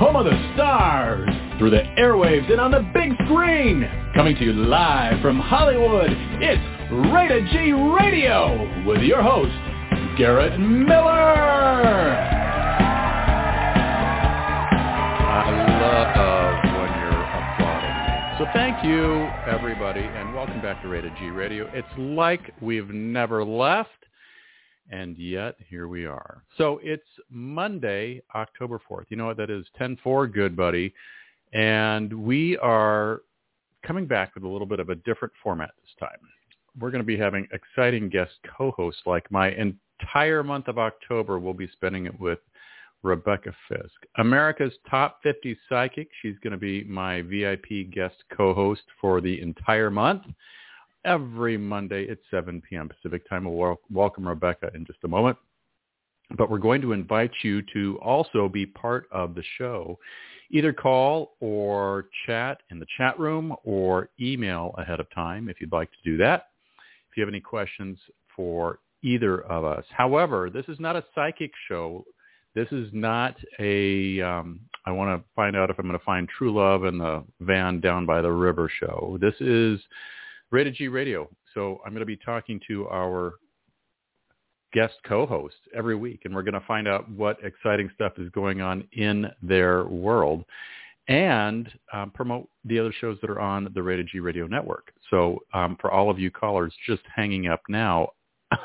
home of the stars, through the airwaves and on the big screen. Coming to you live from Hollywood, it's Rated G Radio with your host, Garrett Miller. I love when you're applauding. So thank you, everybody, and welcome back to Rated G Radio. It's like we've never left, and yet here we are. So it's Monday, October 4th. You know what that is? 10-4, good buddy. And we are coming back with a little bit of a different format this time. We're going to be having exciting guest co-hosts like my entire month of October. We'll be spending it with Rebecca Fisk, America's top 50 psychic. She's going to be my VIP guest co-host for the entire month. Every Monday at 7 p.m. Pacific time. We'll welcome Rebecca in just a moment. But we're going to invite you to also be part of the show. Either call or chat in the chat room or email ahead of time if you'd like to do that. If you have any questions for either of us. However, this is not a psychic show this is not a um, I want to find out if I'm going to find true love in the van down by the river show. This is Rated G Radio. So I'm going to be talking to our guest co-hosts every week, and we're going to find out what exciting stuff is going on in their world and um, promote the other shows that are on the Rated G Radio Network. So um, for all of you callers just hanging up now,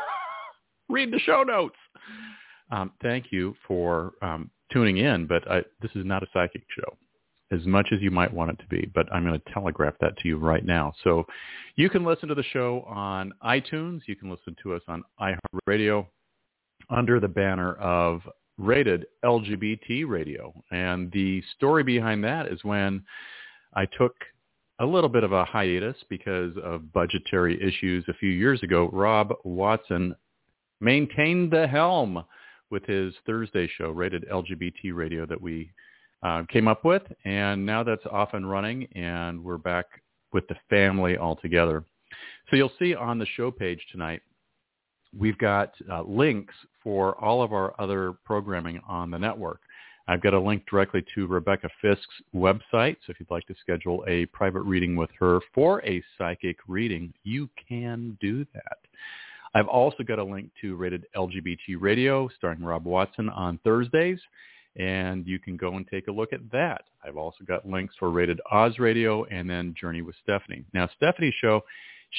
read the show notes um, thank you for um, tuning in, but I, this is not a psychic show as much as you might want it to be, but I'm going to telegraph that to you right now. So you can listen to the show on iTunes. You can listen to us on iHeartRadio under the banner of rated LGBT radio. And the story behind that is when I took a little bit of a hiatus because of budgetary issues a few years ago. Rob Watson maintained the helm with his Thursday show, Rated LGBT Radio, that we uh, came up with. And now that's off and running, and we're back with the family all together. So you'll see on the show page tonight, we've got uh, links for all of our other programming on the network. I've got a link directly to Rebecca Fisk's website. So if you'd like to schedule a private reading with her for a psychic reading, you can do that. I've also got a link to Rated LGBT Radio starring Rob Watson on Thursdays, and you can go and take a look at that. I've also got links for Rated Oz Radio and then Journey with Stephanie. Now, Stephanie's show,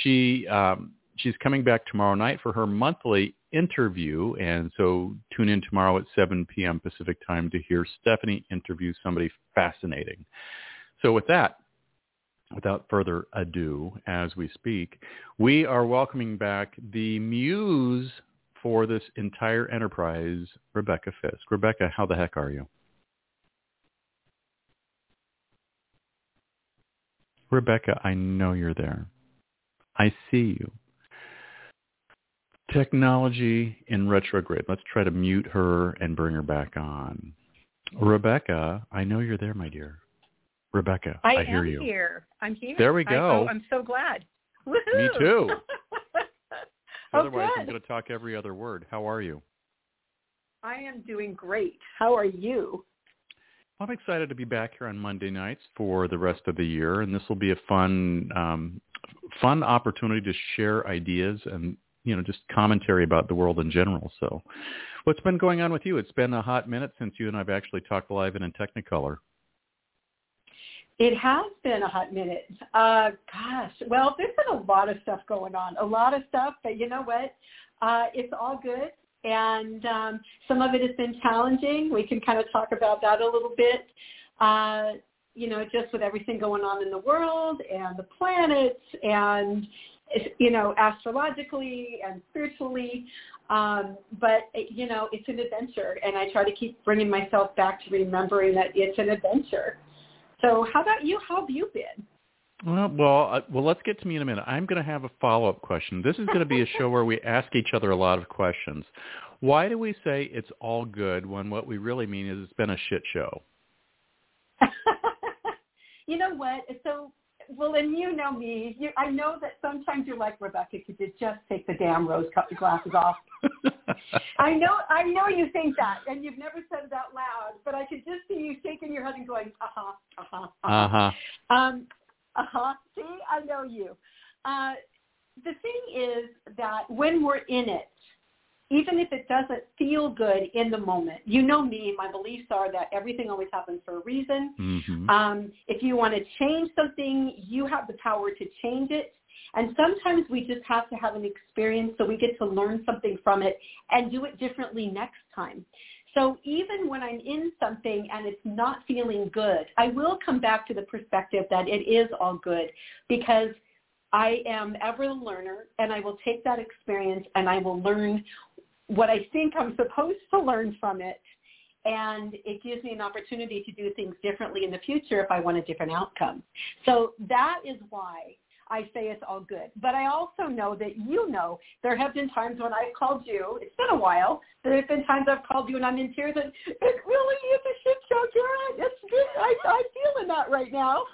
she um, she's coming back tomorrow night for her monthly interview, and so tune in tomorrow at 7 p.m. Pacific time to hear Stephanie interview somebody fascinating. So with that, without further ado, as we speak, we are welcoming back the muse for this entire enterprise, Rebecca Fisk. Rebecca, how the heck are you? Rebecca, I know you're there. I see you. Technology in retrograde. Let's try to mute her and bring her back on. Rebecca, I know you're there, my dear. Rebecca, I, I hear you. here. I'm here. There we oh, go. I, am so glad. Woo-hoo. Me too. oh, Otherwise, good. I'm going to talk every other word. How are you? I am doing great. How are you? I'm excited to be back here on Monday nights for the rest of the year, and this will be a fun, um, fun opportunity to share ideas and you know just commentary about the world in general. So, what's been going on with you? It's been a hot minute since you and I've actually talked live and in Technicolor. It has been a hot minute. Uh, gosh, well, there's been a lot of stuff going on, a lot of stuff, but you know what? Uh, it's all good. And um, some of it has been challenging. We can kind of talk about that a little bit. Uh, you know, just with everything going on in the world and the planets and, you know, astrologically and spiritually. Um, but, you know, it's an adventure. And I try to keep bringing myself back to remembering that it's an adventure. So how about you? How have you been? Well, well, uh, well. Let's get to me in a minute. I'm going to have a follow-up question. This is going to be a show where we ask each other a lot of questions. Why do we say it's all good when what we really mean is it's been a shit show? you know what? So well, and you know me. You, I know that sometimes you're like Rebecca. Could you just take the damn rose-colored glasses off? I know, I know you think that, and you've never said it out loud. But I could just see you shaking your head and going, uh huh, uh huh, uh huh, um, uh huh. See, I know you. Uh, the thing is that when we're in it, even if it doesn't feel good in the moment, you know me, my beliefs are that everything always happens for a reason. mm-hmm. Um, if you want to change something, you have the power to change it. And sometimes we just have to have an experience so we get to learn something from it and do it differently next time. So even when I'm in something and it's not feeling good, I will come back to the perspective that it is all good because I am ever the learner and I will take that experience and I will learn what I think I'm supposed to learn from it. And it gives me an opportunity to do things differently in the future if I want a different outcome. So that is why I say it's all good. But I also know that you know there have been times when I've called you. It's been a while. There have been times I've called you and I'm in tears and it really is a shit show, Karen. It's good. I, I'm feeling that right now.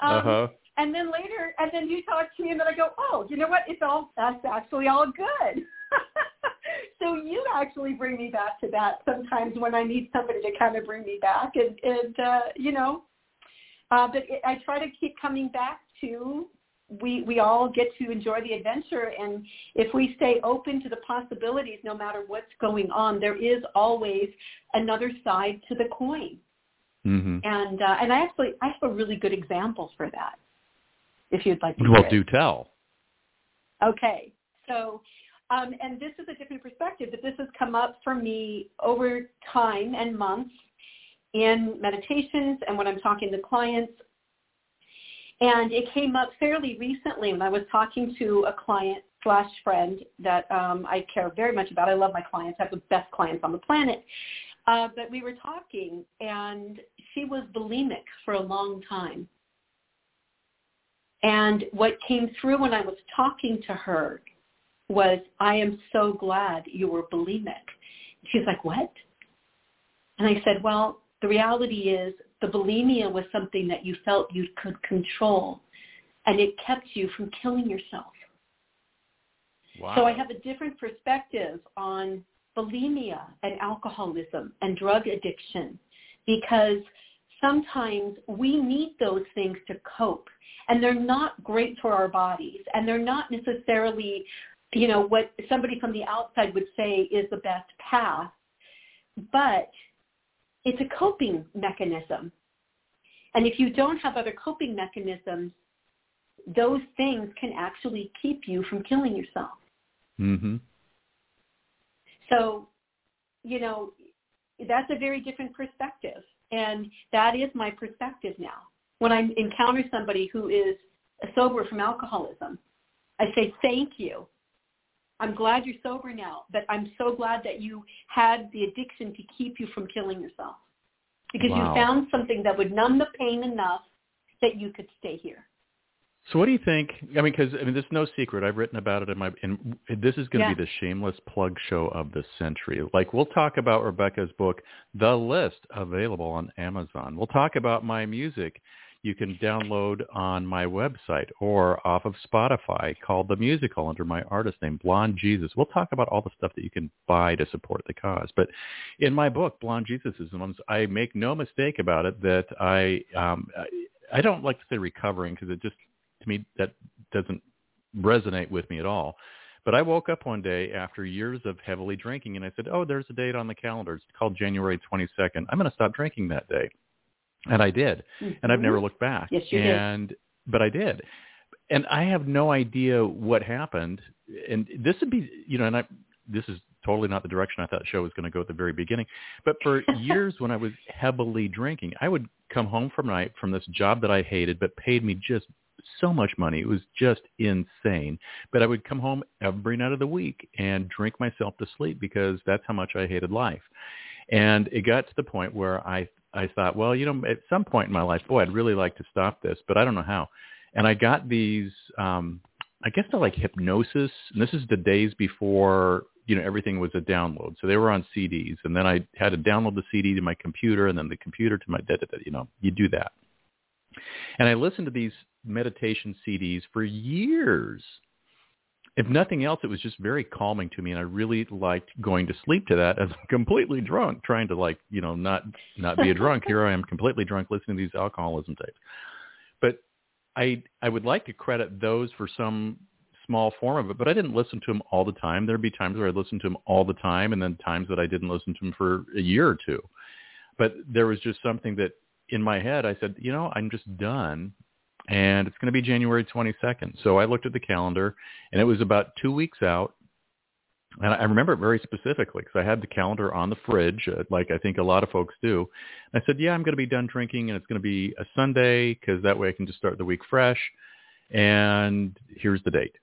Um, uh-huh. And then later, and then you talk to me and then I go, oh, you know what? It's all, that's actually all good. so you actually bring me back to that sometimes when I need somebody to kind of bring me back. And, and uh, you know, uh, but it, I try to keep coming back to we we all get to enjoy the adventure and if we stay open to the possibilities no matter what's going on there is always another side to the coin mm-hmm. and uh, and i actually i have a really good example for that if you'd like to well do tell okay so um, and this is a different perspective but this has come up for me over time and months in meditations and when i'm talking to clients and it came up fairly recently when I was talking to a client slash friend that um, I care very much about. I love my clients. I have the best clients on the planet. Uh, but we were talking, and she was bulimic for a long time. And what came through when I was talking to her was, I am so glad you were bulimic. She's like, what? And I said, well, the reality is the bulimia was something that you felt you could control, and it kept you from killing yourself. wow. So I have a different perspective on bulimia and alcoholism and drug addiction because sometimes we need those things to cope and they're not great for our bodies and they're not necessarily you know what somebody from the outside would say is the best path but it's a coping mechanism. And if you don't have other coping mechanisms, those things can actually keep you from killing yourself. mm-hmm. So, you know, that's a very different perspective. And that is my perspective now. When I encounter somebody who is sober from alcoholism, I say, thank you. I'm glad you're sober now, but I'm so glad that you had the addiction to keep you from killing yourself because Wow. you found something that would numb the pain enough that you could stay here. So what do you think? I mean, because I mean, there's no secret. I've written about it in my. And this is going to Yeah. be the shameless plug show of the century. Like we'll talk about Rebecca's book, The List, available on Amazon. We'll talk about my music. You can download on my website or off of Spotify called The Musical under my artist name, Blond Jesus. We'll talk about all the stuff that you can buy to support the cause. But in my book, Blond Jesus is one. I make no mistake about it that I um, I, I don't like to say recovering because it just to me that doesn't resonate with me at all. But I woke up one day after years of heavily drinking and I said, oh, there's a date on the calendar. It's called January 22nd. I'm going to stop drinking that day. And I did. And I've never mm-hmm. looked back. Yes, you did. But I did. And I have no idea what happened. And this would be, you know, and I, this is totally not the direction I thought the show was going to go at the very beginning. But for years when I was heavily drinking, I would come home from night from this job that I hated but paid me just so much money. It was just insane. But I would come home every night of the week and drink myself to sleep because that's how much I hated life. And it got to the point where I I thought, well, you know, at some point in my life, boy, I'd really like to stop this, but I don't know how. And I got these um I guess they're like hypnosis. And this is the days before, you know, everything was a download. So they were on CDs. And then I had to download the CD to my computer and then the computer to my, you know, you do that. And I listened to these meditation CDs for years. If nothing else, it was just very calming to me, and I really liked going to sleep to that as completely drunk, trying to like, you know, not not be a drunk. Here I am, completely drunk, listening to these alcoholism tapes. But I I would like to credit those for some small form of it, but I didn't listen to them all the time. There'd be times where I listened to them all the time, and then times that I didn't listen to them for a year or two. But there was just something that in my head I said, you know, I'm just done and it's going to be January 22nd. So I looked at the calendar, and it was about two weeks out. And I remember it very specifically because I had the calendar on the fridge, uh, like I think a lot of folks do. I said, yeah, I'm going to be done drinking, and it's going to be a Sunday because that way I can just start the week fresh. And here's the date.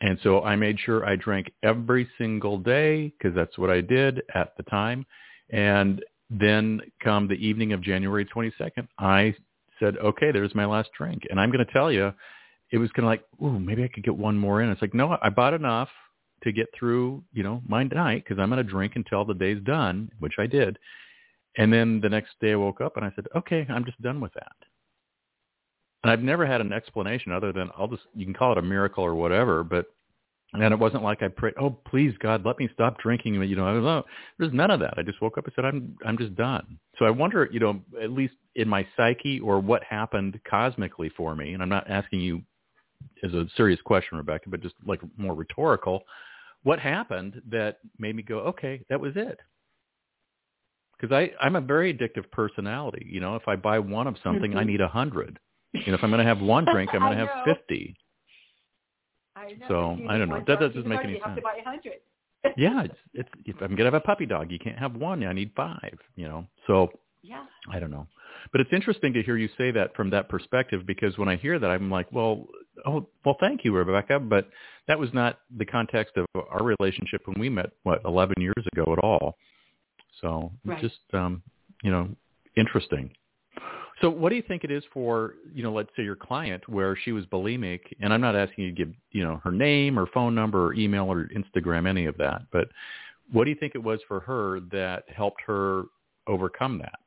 And so I made sure I drank every single day because that's what I did at the time. And then come the evening of January 22nd, I said, okay, there's my last drink. And I'm going to tell you, it was kind of like, ooh, maybe I could get one more in. It's like, no, I bought enough to get through, you know, my night because I'm going to drink until the day's done, which I did. And then the next day I woke up and I said, okay, I'm just done with that. And I've never had an explanation other than I'll just, you can call it a miracle or whatever, but and it wasn't like I prayed, oh, please, God, let me stop drinking. You know, I was, oh, there's none of that. I just woke up and said, I'm, I'm just done. So I wonder, you know, at least in my psyche or what happened cosmically for me, and I'm not asking you as a serious question, Rebecca, but just like more rhetorical, what happened that made me go, okay, that was it? Because I, I'm a very addictive personality. You know, if I buy one of something, mm-hmm. I need a hundred. You know, if I'm going to have one drink, I'm going to have 50. I know. So I don't know. That doesn't make any you sense. Have to buy a hundred. yeah, it's, it's if I'm gonna have a puppy dog, you can't have one. I need five. You know. So yeah. I don't know. But it's interesting to hear you say that from that perspective because when I hear that, I'm like, well, oh, well, thank you, Rebecca. But that was not the context of our relationship when we met, what, 11 years ago at all. So right. just, um, you know, interesting. So what do you think it is for, you know, let's say your client where she was bulimic, and I'm not asking you to give, you know, her name or phone number or email or Instagram, any of that, but what do you think it was for her that helped her overcome that?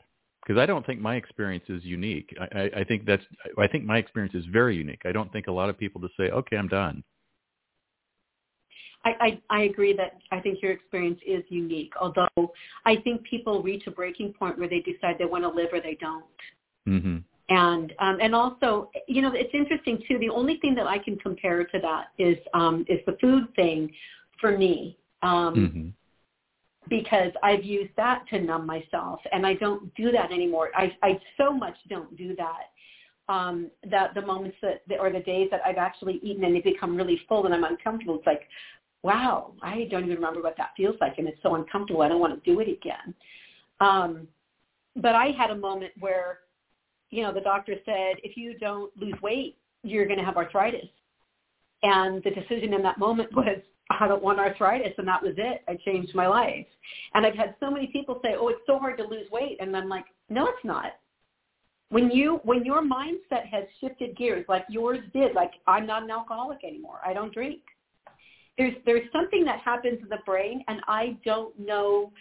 Because I don't think my experience is unique. I, I, I think that's, I think my experience is very unique. I don't think a lot of people just say, okay, I'm done. I, I, I agree that I think your experience is unique, although I think people reach a breaking point where they decide they want to live or they don't. Mm-hmm. And um, and also, you know, it's interesting too. The only thing that I can compare to that is um, is the food thing for me. Um, mm-hmm. Because I've used that to numb myself, and I don't do that anymore. I I so much don't do that um, that the moments that or the days that I've actually eaten and they become really full and I'm uncomfortable, it's like, wow, I don't even remember what that feels like, and it's so uncomfortable. I don't want to do it again. Um, but I had a moment where you know, the doctor said, if you don't lose weight, you're going to have arthritis. And the decision in that moment was, I don't want arthritis, and that was it. I changed my life. And I've had so many people say, oh, it's so hard to lose weight. And I'm like, no, it's not. When you when your mindset has shifted gears like yours did, like I'm not an alcoholic anymore. I don't drink. There's there's something that happens in the brain, and I don't know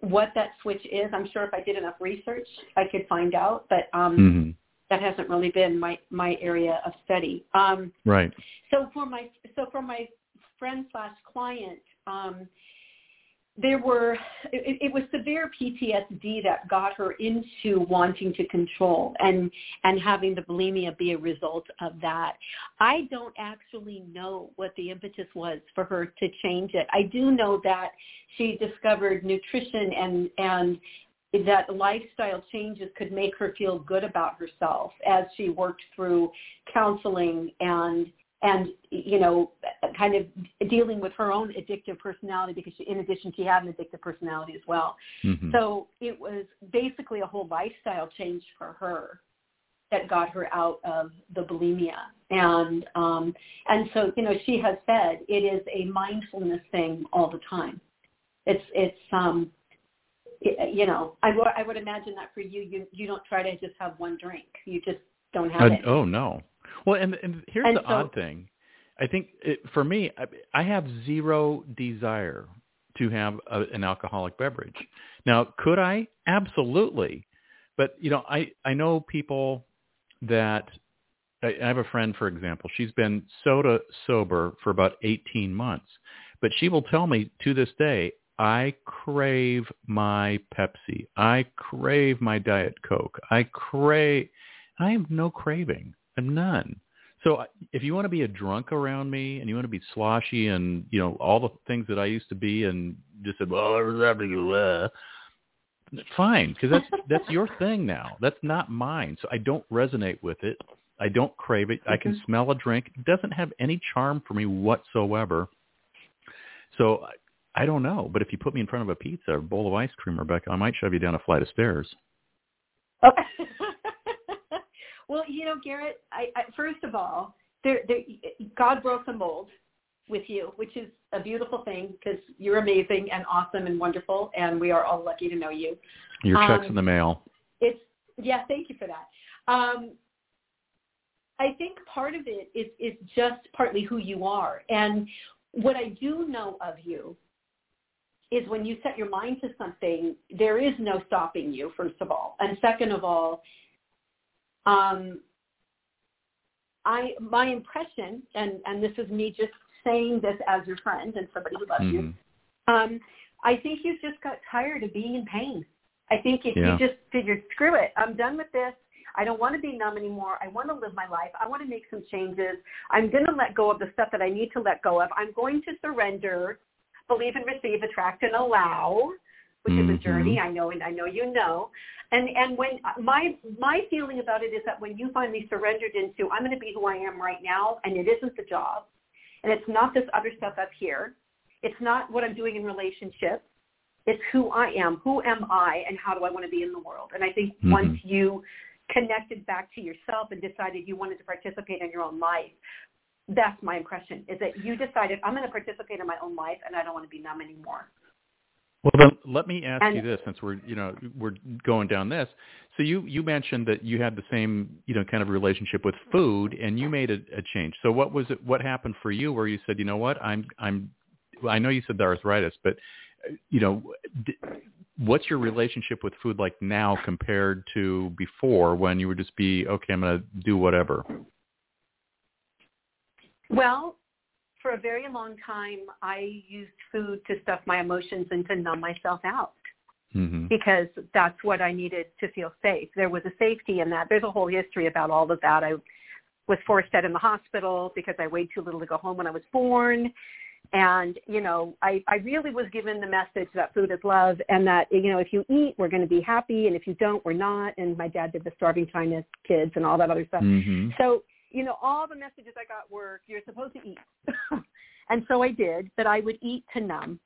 what that switch is. I'm sure if I did enough research, I could find out, but um, mm-hmm. that hasn't really been my my area of study. Um, right. So for my so for my friend slash client, um, there were it, it, was severe PTSD that got her into wanting to control and and having the bulimia be a result of that. I don't actually know what the impetus was for her to change it. I do know that she discovered nutrition and and that lifestyle changes could make her feel good about herself as she worked through counseling and and you know kind of dealing with her own addictive personality because she, in addition she had an addictive personality as well. Mm-hmm. so it was basically a whole lifestyle change for her that got her out of the bulimia. And um and so you know she has said it is a mindfulness thing all the time. It's it's um it, you know I, w- I would imagine that for you you you don't try to just have one drink. You just don't have uh, it. oh no well, and and here's and the so, odd thing. I think it, for me, I, I have zero desire to have a, an alcoholic beverage. Now, could I? Absolutely. But you know, I I know people that I I have a friend, for example. She's been soda sober for about 18 months, but she will tell me to this day, I crave my Pepsi. I crave my Diet Coke. I crave. I have no craving. I'm none. So if you want to be a drunk around me and you want to be sloshy and you know all the things that I used to be and just said, well, there's everything. Uh, fine, because that's that's your thing now. That's not mine. So I don't resonate with it. I don't crave it. I can Mhm. smell a drink. It doesn't have any charm for me whatsoever. So I, I don't know. But if you put me in front of a pizza or a bowl of ice cream, Rebecca, I might shove you down a flight of stairs. Okay. Well, you know, Garrett, I, I first of all, there, there, God broke the mold with you, which is a beautiful thing because you're amazing and awesome and wonderful, and we are all lucky to know you. Your check's Um, in the mail. It's yeah, thank you for that. Um, I think part of it is is just partly who you are, and what I do know of you is when you set your mind to something, there is no stopping you. First of all, and second of all, um, I my impression, and and this is me just saying this as your friend and somebody who loves you. Mhm. Um, I think you just got tired of being in pain. I think if Yeah. you just figured, screw it, I'm done with this. I don't want to be numb anymore. I want to live my life. I want to make some changes. I'm going to let go of the stuff that I need to let go of. I'm going to surrender, believe and receive, attract and allow, which is Mhm. a journey. I know, and I know you know. And and when my my feeling about it is that when you finally surrendered into, I'm going to be who I am right now, and it isn't the job, and it's not this other stuff up here. It's not what I'm doing in relationships. It's who I am. Who am I, and how do I want to be in the world? And I think Mhm. once you connected back to yourself and decided you wanted to participate in your own life, that's my impression. Is that you decided I'm going to participate in my own life, and I don't want to be numb anymore. Well, then let me ask And- you this, since we're you know we're going down this. So you you mentioned that you had the same you know kind of relationship with food, and you made a, a change. So what was it? What happened for you, where you said, you know what, I'm I'm. I know you said the arthritis, but you know, d- what's your relationship with food like now compared to before, when you would just be okay, I'm going to do whatever. Well, for a very long time, I used food to stuff my emotions and to numb myself out. hmm because that's what I needed to feel safe. There was a safety in that. There's a whole history about all of that. I was forced out in the hospital because I weighed too little to go home when I was born. And, you know, I, I really was given the message that food is love and that, you know, if you eat, we're going to be happy. And if you don't, we're not. And my dad did the starving China kids and all that other stuff. hmm So, you know, all the messages I got were, you're supposed to eat. and so I did, but I would eat to numb.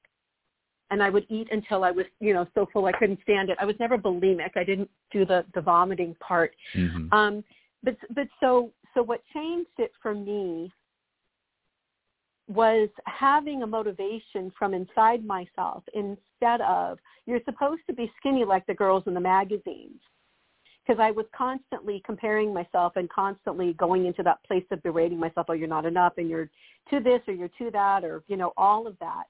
And I would eat until I was, you know, so full I couldn't stand it. I was never bulimic. I didn't do the, the vomiting part. hmm Um, but, but so, so what changed it for me was having a motivation from inside myself instead of, you're supposed to be skinny like the girls in the magazines because I was constantly comparing myself and constantly going into that place of berating myself, oh, you're not enough and you're to this or you're to that or, you know, all of that.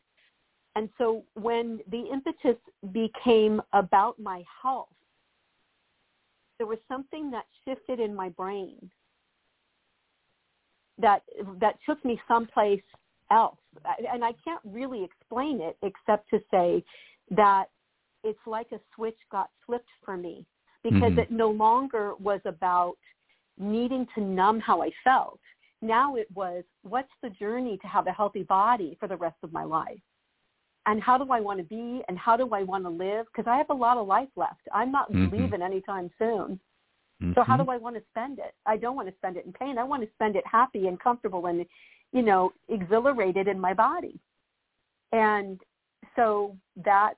And so when the impetus became about my health, there was something that shifted in my brain that that took me someplace else. And I can't really explain it except to say that it's like a switch got flipped for me because Mhm. it no longer was about needing to numb how I felt. Now it was, what's the journey to have a healthy body for the rest of my life? And how do I want to be and how do I want to live? Because I have a lot of life left. I'm not Mhm. leaving anytime soon. So how Mhm. do I want to spend it? I don't want to spend it in pain. I want to spend it happy and comfortable and, you know, exhilarated in my body. And so that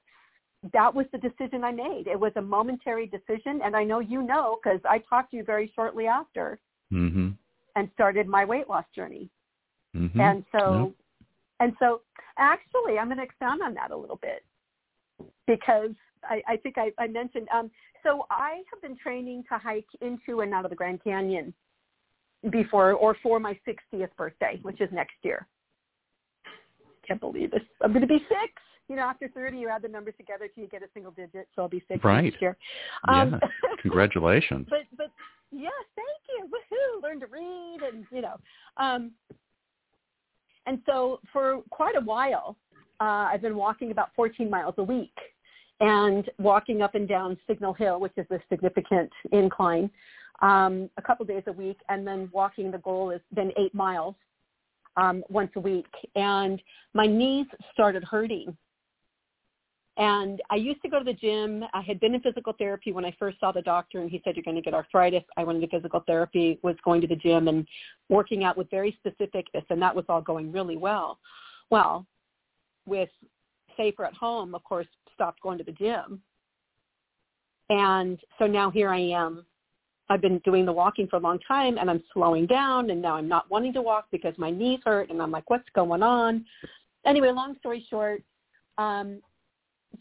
that was the decision I made. It was a momentary decision, and I know you know because I talked to you very shortly after Mhm. and started my weight loss journey. Mhm. And so, and so, actually, I'm going to expound on that a little bit because I, I think I, I mentioned. Um, so I have been training to hike into and out of the Grand Canyon before or for my 60th birthday, which is next year. Can't believe this. I'm going to be six. You know, after 30, you add the numbers together till you get a single digit. So I'll be six Right. next year. Um, Yeah. Congratulations. but but yes, thank you. Woohoo. Learn to read and you know. Um, and so for quite a while, uh, I've been walking about 14 miles a week and walking up and down Signal Hill, which is a significant incline, um, a couple days a week, and then walking. The goal has been eight miles um, once a week, and my knees started hurting. And I used to go to the gym. I had been in physical therapy when I first saw the doctor, and he said, you're going to get arthritis. I went into physical therapy, was going to the gym and working out with very specificness, and that was all going really well. Well, with Safer at Home, of course, stopped going to the gym. And so now here I am. I've been doing the walking for a long time and I'm slowing down and now I'm not wanting to walk because my knees hurt and I'm like, what's going on? Anyway, long story short, um,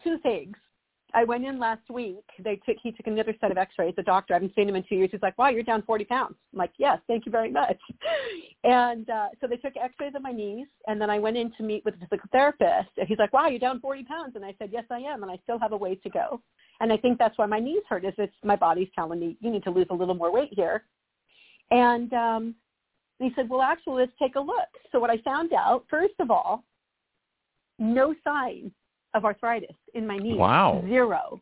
two things. I went in last week. They took he took another set of X-rays. The doctor, I haven't seen him in two years. He's like, "Wow, you're down 40 pounds." I'm like, "Yes, thank you very much." And uh, so they took X-rays of my knees, and then I went in to meet with the physical therapist. And he's like, "Wow, you're down 40 pounds." And I said, "Yes, I am, and I still have a way to go." And I think that's why my knees hurt. Is it's my body's telling me you need to lose a little more weight here. And um, he said, "Well, actually, let's take a look." So what I found out, first of all, no sign of arthritis in my knees. Wow. Zero.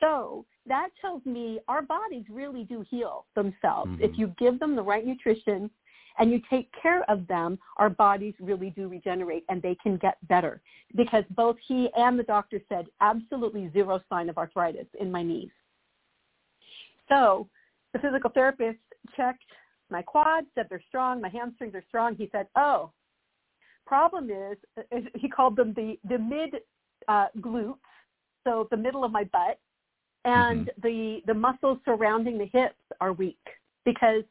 So that tells me our bodies really do heal themselves. Mhm. If you give them the right nutrition and you take care of them, our bodies really do regenerate and they can get better. Because both he and the doctor said absolutely zero sign of arthritis in my knees. So the physical therapist checked my quads, said they're strong, my hamstrings are strong. He said, oh, problem is, is he called them the the mid uh, glutes, so the middle of my butt, and Mhm. the the muscles surrounding the hips are weak because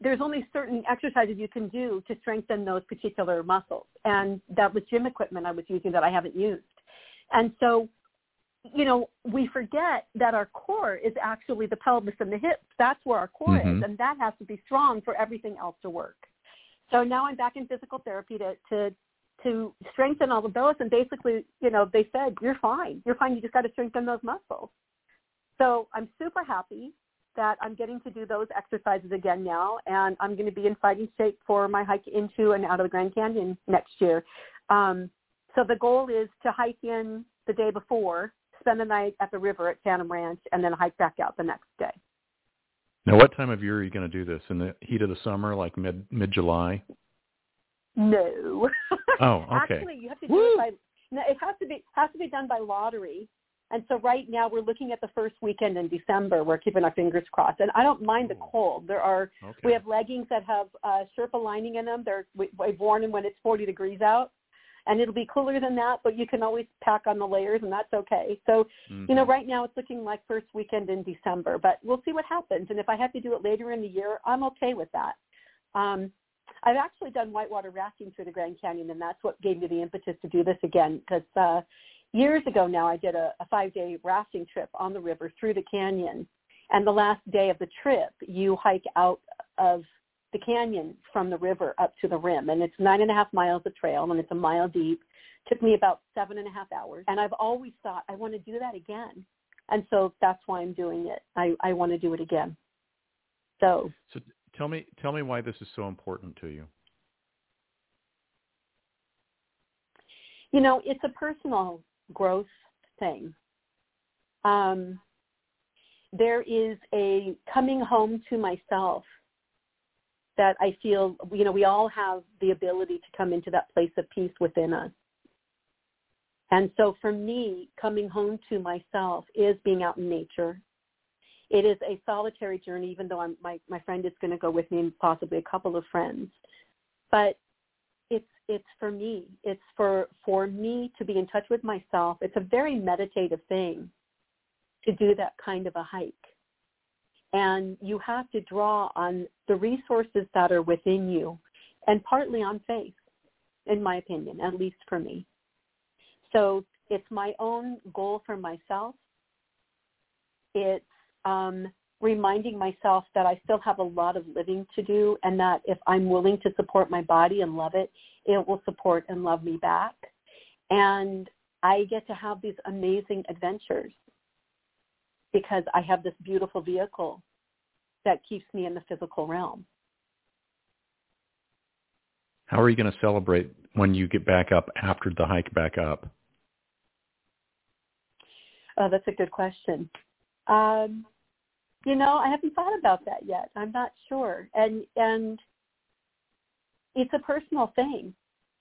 there's only certain exercises you can do to strengthen those particular muscles, and that was gym equipment I was using that I haven't used, and so. You know, we forget that our core is actually the pelvis and the hips. That's where our core Mhm. is, and that has to be strong for everything else to work. So now I'm back in physical therapy to to to strengthen all of those. And basically, you know, they said you're fine. You're fine. You just got to strengthen those muscles. So I'm super happy that I'm getting to do those exercises again now, and I'm going to be in fighting shape for my hike into and out of the Grand Canyon next year. Um, so the goal is to hike in the day before, spend the night at the river at Phantom Ranch, and then hike back out the next day. Now, what time of year are you going to do this? In the heat of the summer, like mid mid July? No. Oh, okay. Actually, you have to do Woo! it by. No, it has to be has to be done by lottery. And so right now we're looking at the first weekend in December. We're keeping our fingers crossed. And I don't mind the cold. There are Okay. we have leggings that have uh, Sherpa lining in them. They're we, we've worn them when it's 40 degrees out, and it'll be cooler than that. But you can always pack on the layers, and that's okay. So you know, Mhm. right now it's looking like first weekend in December, but we'll see what happens. And if I have to do it later in the year, I'm okay with that. Um, I've actually done whitewater rafting through the Grand Canyon, and that's what gave me the impetus to do this again. Because uh, years ago now, I did a, a five-day rafting trip on the river through the canyon, and the last day of the trip, you hike out of the canyon from the river up to the rim, and it's nine and a half miles of trail, and it's a mile deep. Took me about seven and a half hours, and I've always thought I want to do that again, and so that's why I'm doing it. I, I want to do it again. So So tell me tell me why this is so important to you. you know, it's a personal growth thing. Um, there is a coming home to myself that I feel, you know, we all have the ability to come into that place of peace within us. And so for me, coming home to myself is being out in nature. It is a solitary journey, even though I'm, my, my friend is going to go with me and possibly a couple of friends. But it's it's for me. It's for for me to be in touch with myself. It's a very meditative thing to do that kind of a hike. And you have to draw on the resources that are within you and partly on faith, in my opinion, at least for me. So it's my own goal for myself. It's um, reminding myself that I still have a lot of living to do and that if I'm willing to support my body and love it, it will support and love me back. And I get to have these amazing adventures because I have this beautiful vehicle that keeps me in the physical realm. How are you going to celebrate when you get back up after the hike back up? Oh, that's a good question. Um, you know, I haven't thought about that yet. I'm not sure, and and it's a personal thing.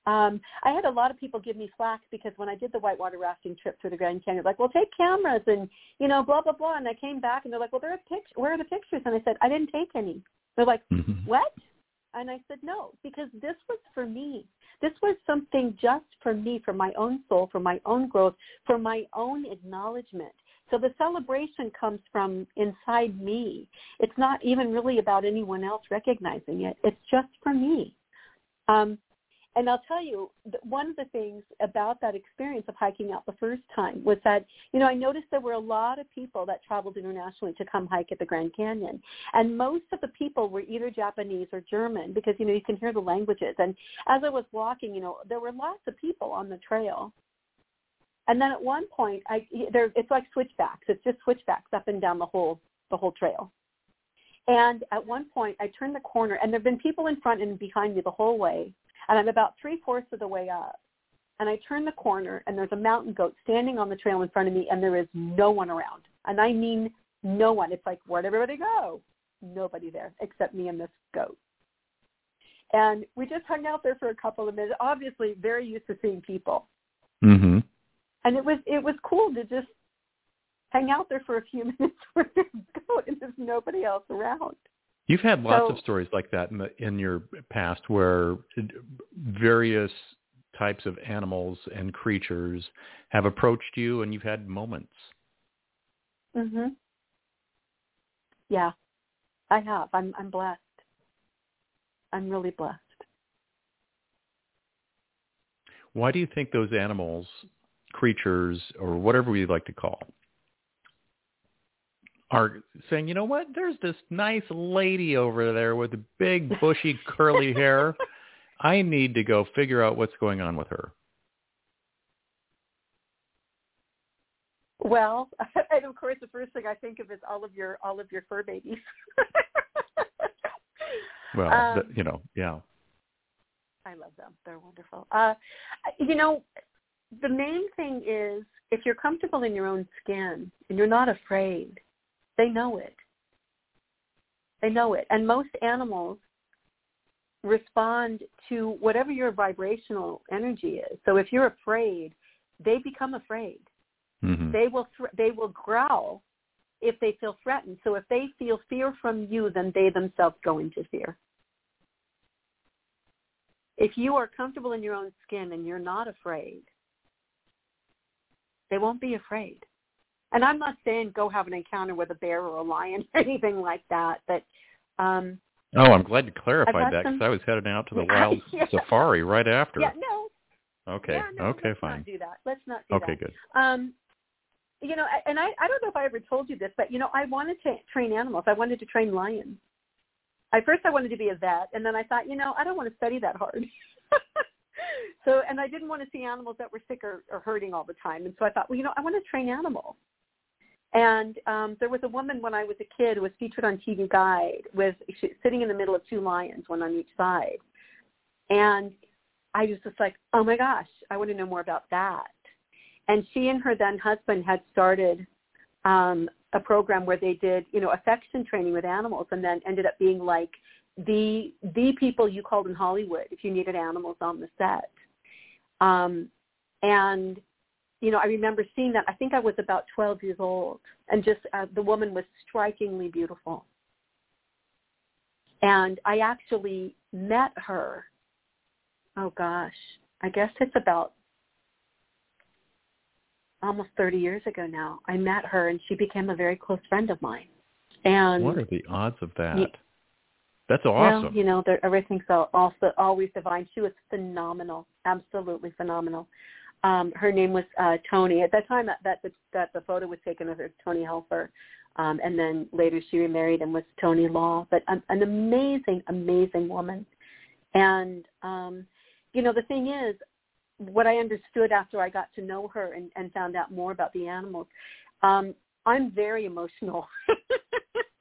Um, I had a lot of people give me flack because when I did the whitewater rafting trip through the Grand Canyon, like, well, take cameras and you know, blah blah blah. And I came back and they're like, well, there are pictures. Where are the pictures? And I said, I didn't take any. They're like, mm-hmm. what? And I said, no, because this was for me. This was something just for me, for my own soul, for my own growth, for my own acknowledgement. So the celebration comes from inside me. It's not even really about anyone else recognizing it. It's just for me. Um, and I'll tell you, one of the things about that experience of hiking out the first time was that, you know, I noticed there were a lot of people that traveled internationally to come hike at the Grand Canyon. And most of the people were either Japanese or German because, you know, you can hear the languages. And as I was walking, you know, there were lots of people on the trail. And then at one point, I there it's like switchbacks. It's just switchbacks up and down the whole the whole trail. And at one point, I turned the corner, and there have been people in front and behind me the whole way. And I'm about three fourths of the way up. And I turn the corner, and there's a mountain goat standing on the trail in front of me, and there is no one around. And I mean no one. It's like, where'd everybody go? Nobody there except me and this goat. And we just hung out there for a couple of minutes. Obviously, very used to seeing people. Mm-hmm. And it was it was cool to just hang out there for a few minutes with this goat, and there's nobody else around. You've had lots so, of stories like that in, the, in your past where various types of animals and creatures have approached you and you've had moments. Mhm. Yeah. I have. I'm I'm blessed. I'm really blessed. Why do you think those animals, creatures, or whatever we like to call, are saying, you know what? There's this nice lady over there with big, bushy, curly hair. I need to go figure out what's going on with her. Well, and of course, the first thing I think of is all of your all of your fur babies. well, um, the, you know, yeah. I love them. They're wonderful. Uh, you know, the main thing is if you're comfortable in your own skin and you're not afraid, they know it. They know it. And most animals respond to whatever your vibrational energy is. So if you're afraid, they become afraid. Mm-hmm. They will th- they will growl if they feel threatened. So if they feel fear from you, then they themselves go into fear. If you are comfortable in your own skin and you're not afraid, they won't be afraid. And I'm not saying go have an encounter with a bear or a lion or anything like that, but um Oh, I'm glad you clarified that because I was headed out to the wild yeah. safari right after. Yeah, no. Okay. Yeah, no, okay, let's fine. Not do that. Let's not do okay, that. good. Um, you know, and I I don't know if I ever told you this, but you know, I wanted to train animals. I wanted to train lions. At first, I wanted to be a vet, and then I thought, you know, I don't want to study that hard. so, and I didn't want to see animals that were sick or, or hurting all the time. And so I thought, well, you know, I want to train animals. And um, there was a woman when I was a kid who was featured on TV Guide with she, sitting in the middle of two lions, one on each side. And I was just like, oh my gosh, I want to know more about that. And she and her then husband had started um, a program where they did, you know, affection training with animals, and then ended up being like the the people you called in Hollywood if you needed animals on the set. Um, and you know, I remember seeing that. I think I was about 12 years old, and just uh, the woman was strikingly beautiful. And I actually met her. Oh gosh, I guess it's about almost 30 years ago now. I met her, and she became a very close friend of mine. And what are the odds of that? Yeah, That's awesome. Well, you know, everything's also always divine. She was phenomenal, absolutely phenomenal um, her name was uh, Toni. At that time, that that the, that the photo was taken of her, Toni Helfer, um, and then later she remarried and was Toni Law. But an, an amazing, amazing woman. And um, you know, the thing is, what I understood after I got to know her and, and found out more about the animals, um, I'm very emotional.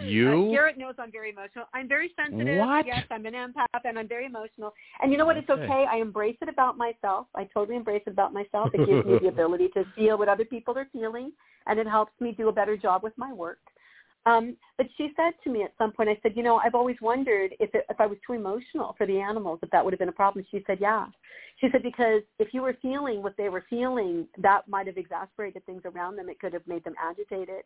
You? Uh, Garrett knows I'm very emotional. I'm very sensitive. What? Yes, I'm an empath, and I'm very emotional. And you know what? It's Okay. okay. I embrace it about myself. I totally embrace it about myself. It gives me the ability to feel what other people are feeling, and it helps me do a better job with my work. Um, but she said to me at some point, I said, you know, I've always wondered if it, if I was too emotional for the animals, if that would have been a problem. She said, yeah. She said because if you were feeling what they were feeling, that might have exasperated things around them. It could have made them agitated.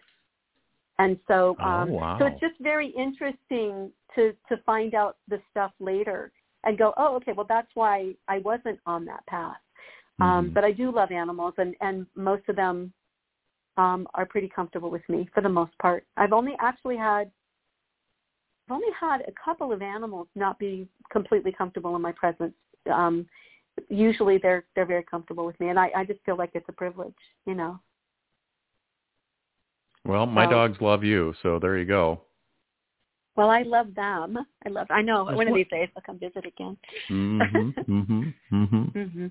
And so, Oh, um, wow. so it's just very interesting to to find out the stuff later and go, oh, okay, well that's why I wasn't on that path. Um, Mhm. but I do love animals, and and most of them um, are pretty comfortable with me for the most part. I've only actually had I've only had a couple of animals not be completely comfortable in my presence. Um, usually they're they're very comfortable with me, and I I just feel like it's a privilege, you know. Well, my dogs love you, so there you go. Well, I love them. I love. I know That's one of these days I'll come visit again. mm-hmm, mm-hmm, Mhm. hmm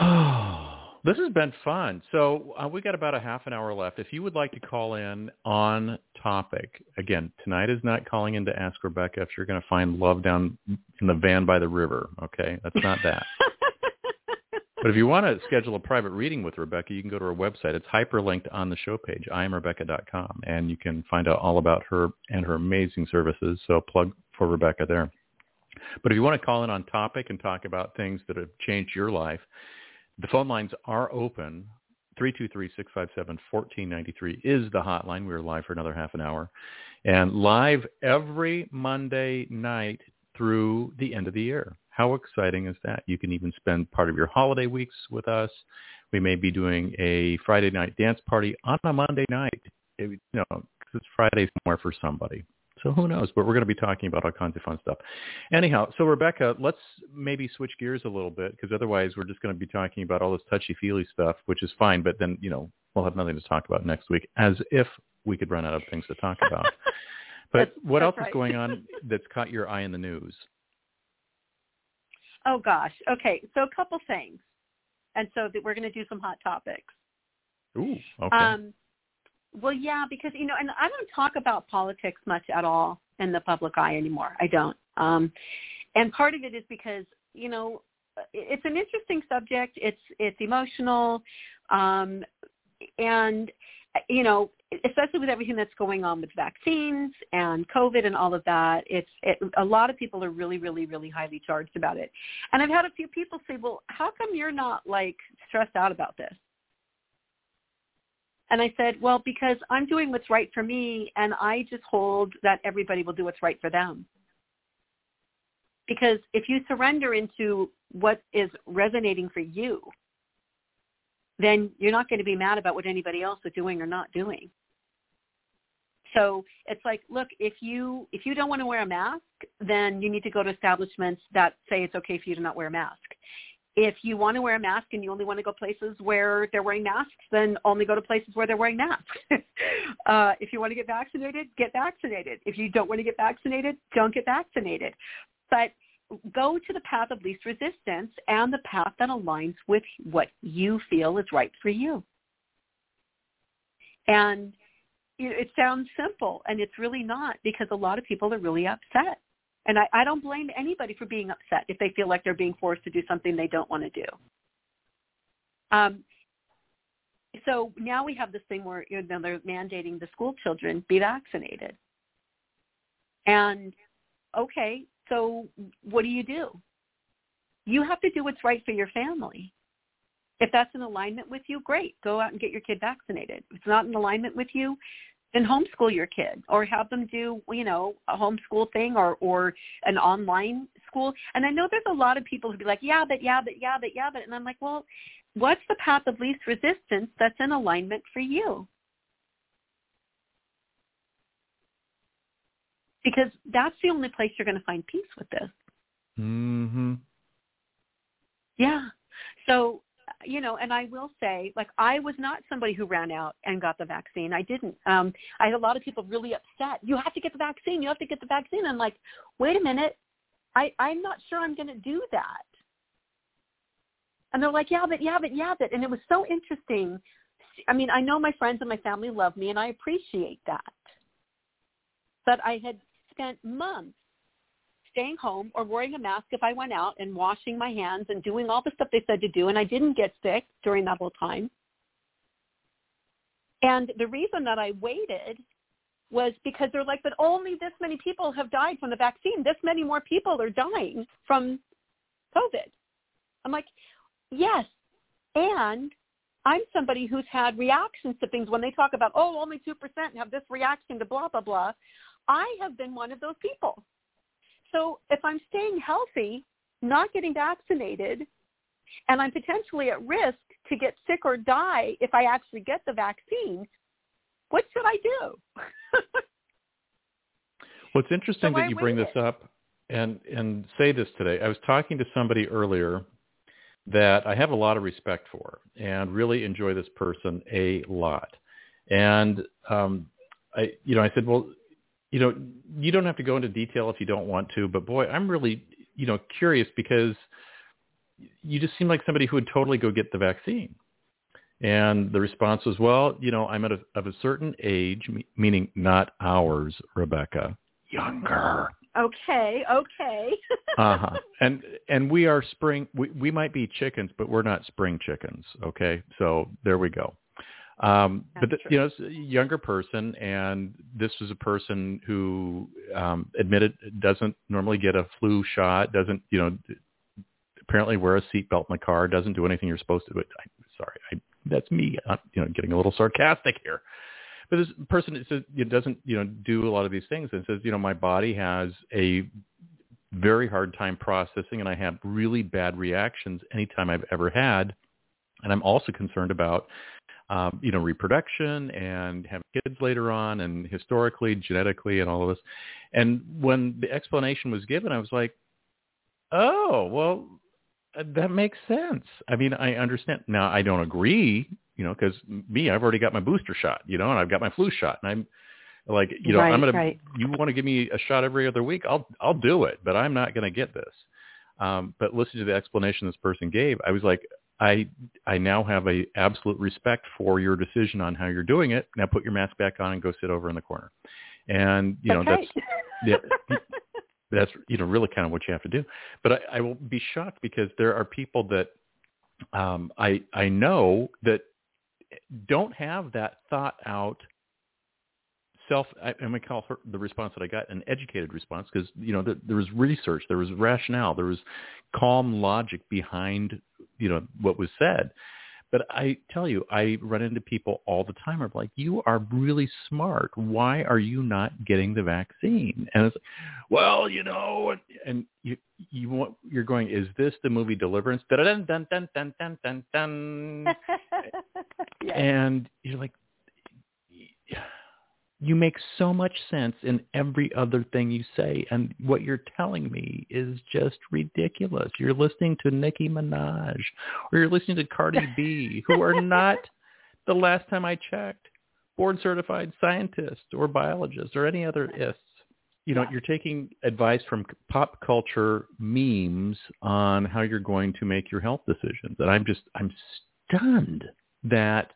Oh, this has been fun. So uh, we got about a half an hour left. If you would like to call in on topic, again, tonight is not calling in to ask Rebecca if you're going to find love down in the van by the river. Okay, that's not that. but if you want to schedule a private reading with Rebecca, you can go to her website. It's hyperlinked on the show page, iamrebecca.com, and you can find out all about her and her amazing services. So plug for Rebecca there. But if you want to call in on topic and talk about things that have changed your life, the phone lines are open. 323-657-1493 is the hotline. We're live for another half an hour. And live every Monday night through the end of the year. How exciting is that? You can even spend part of your holiday weeks with us. We may be doing a Friday night dance party on a Monday night. It, you know, 'cause it's Friday somewhere for somebody. So who knows? But we're going to be talking about all kinds of fun stuff. Anyhow, so Rebecca, let's maybe switch gears a little bit because otherwise we're just going to be talking about all this touchy-feely stuff, which is fine. But then, you know, we'll have nothing to talk about next week as if we could run out of things to talk about. But That's- what that's else right. is going on that's caught your eye in the news? Oh gosh. Okay. So a couple things, and so that we're going to do some hot topics. Ooh, okay. Um, well, yeah, because you know, and I don't talk about politics much at all in the public eye anymore. I don't. Um, and part of it is because you know it's an interesting subject. It's it's emotional, um, and you know, especially with everything that's going on with vaccines and COVID and all of that, it's it, a lot of people are really, really, really highly charged about it. And I've had a few people say, "Well, how come you're not like stressed out about this?" And I said, well, because I'm doing what's right for me, and I just hold that everybody will do what's right for them. Because if you surrender into what is resonating for you, then you're not going to be mad about what anybody else is doing or not doing. So it's like, look, if you if you don't want to wear a mask, then you need to go to establishments that say it's okay for you to not wear a mask if you want to wear a mask and you only want to go places where they're wearing masks, then only go to places where they're wearing masks. uh, if you want to get vaccinated, get vaccinated. If you don't want to get vaccinated, don't get vaccinated. But go to the path of least resistance and the path that aligns with what you feel is right for you. And it sounds simple, and it's really not because a lot of people are really upset. And I, I don't blame anybody for being upset if they feel like they're being forced to do something they don't want to do. Um, so now we have this thing where you know, they're mandating the school children be vaccinated. And okay, so what do you do? You have to do what's right for your family. If that's in alignment with you, great. Go out and get your kid vaccinated. If it's not in alignment with you, then homeschool your kid or have them do, you know, a homeschool thing or, or an online school. And I know there's a lot of people who be like, yeah, but, yeah, but, yeah, but, yeah, but. And I'm like, well, what's the path of least resistance that's in alignment for you? Because that's the only place you're going to find peace with this. Mm-hmm. Yeah. So, you know, and I will say, like, I was not somebody who ran out and got the vaccine. I didn't. Um, I had a lot of people really upset. You have to get the vaccine. You have to get the vaccine. I'm like, wait a minute. I, I'm not sure I'm going to do that. And they're like, yeah, but, yeah, but, yeah, but. And it was so interesting. I mean, I know my friends and my family love me, and I appreciate that. But I had spent months staying home or wearing a mask if I went out and washing my hands and doing all the stuff they said to do, and I didn't get sick during that whole time. And the reason that I waited was because they're like, but only this many people have died from the vaccine. This many more people are dying from COVID. I'm like, yes. And I'm somebody who's had reactions to things when they talk about, oh, only 2% have this reaction to blah, blah, blah. I have been one of those people. So if I'm staying healthy, not getting vaccinated, and I'm potentially at risk to get sick or die if I actually get the vaccine, what should I do? well, it's interesting so that you bring this up and and say this today. I was talking to somebody earlier that I have a lot of respect for and really enjoy this person a lot. And um, I, you know, I said, well, you know, you don't have to go into detail if you don't want to, but boy, I'm really, you know, curious because you just seem like somebody who would totally go get the vaccine. And the response was, well, you know, I'm at a, of a certain age, meaning not ours, Rebecca, younger. Okay, okay. uh-huh. And and we are spring. We we might be chickens, but we're not spring chickens. Okay, so there we go. Um, but the, you know, it's a younger person, and this was a person who um, admitted doesn't normally get a flu shot, doesn't you know, apparently wear a seatbelt in the car, doesn't do anything you're supposed to. But I, sorry, I, that's me. I'm, you know, getting a little sarcastic here. But this person says it doesn't you know do a lot of these things and says you know my body has a very hard time processing and I have really bad reactions anytime I've ever had, and I'm also concerned about um, you know, reproduction and having kids later on and historically, genetically and all of this. And when the explanation was given, I was like, oh, well, uh, that makes sense. I mean, I understand. Now, I don't agree, you know, because me, I've already got my booster shot, you know, and I've got my flu shot. And I'm like, you know, right, I'm going right. to, you want to give me a shot every other week? I'll, I'll do it, but I'm not going to get this. Um, but listen to the explanation this person gave. I was like, I I now have a absolute respect for your decision on how you're doing it. Now put your mask back on and go sit over in the corner. And you know okay. that's yeah, that's you know really kind of what you have to do. But I, I will be shocked because there are people that um, I I know that don't have that thought out self I, going to call her the response that I got an educated response because you know there, there was research, there was rationale, there was calm logic behind you know what was said. But I tell you, I run into people all the time. I'm like, you are really smart. Why are you not getting the vaccine? And it's, well, you know, and, and you you want you're going. Is this the movie Deliverance? Dun dun dun dun dun. dun. yes. And you're like, you make so much sense in every other thing you say and what you're telling me is just ridiculous. You're listening to nicki minaj or you're listening to cardi b who are not the last time i checked board certified scientists or biologists or any other ists. You know you're taking advice from pop culture memes on how you're going to make your health decisions. And i'm just i'm stunned that